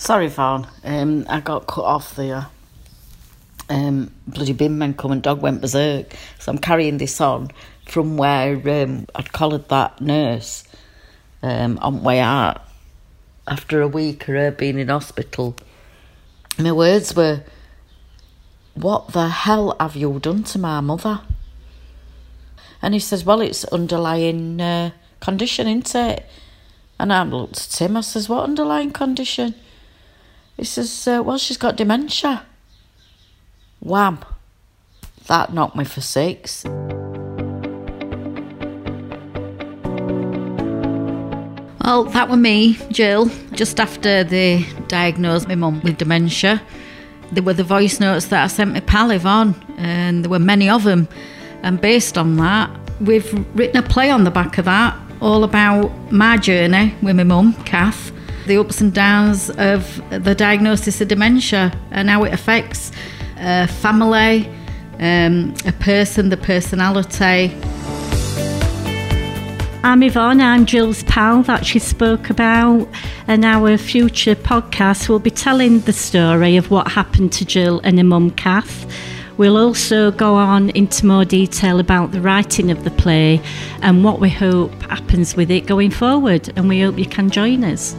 Sorry, Fawn. Um, I got cut off there. Um, bloody bin men come and dog went berserk. So I'm carrying this on from where um, I'd collared that nurse um, on way out after a week of her being in hospital. My words were, What the hell have you done to my mother? And he says, Well, it's underlying uh, condition, isn't it? And I looked at him, I says, What underlying condition? He says, uh, Well, she's got dementia. Wham! That knocked me for six. Well, that were me, Jill, just after they diagnosed my mum with dementia. There were the voice notes that I sent my pal Yvonne, and there were many of them. And based on that, we've written a play on the back of that, all about my journey with my mum, Kath, the ups and downs of the diagnosis of dementia and how it affects a family, um, a person, the personality. I'm Yvonne, I'm Jill's pal that she spoke about, and our future podcast will be telling the story of what happened to Jill and her mum Kath. We'll also go on into more detail about the writing of the play and what we hope happens with it going forward, and we hope you can join us.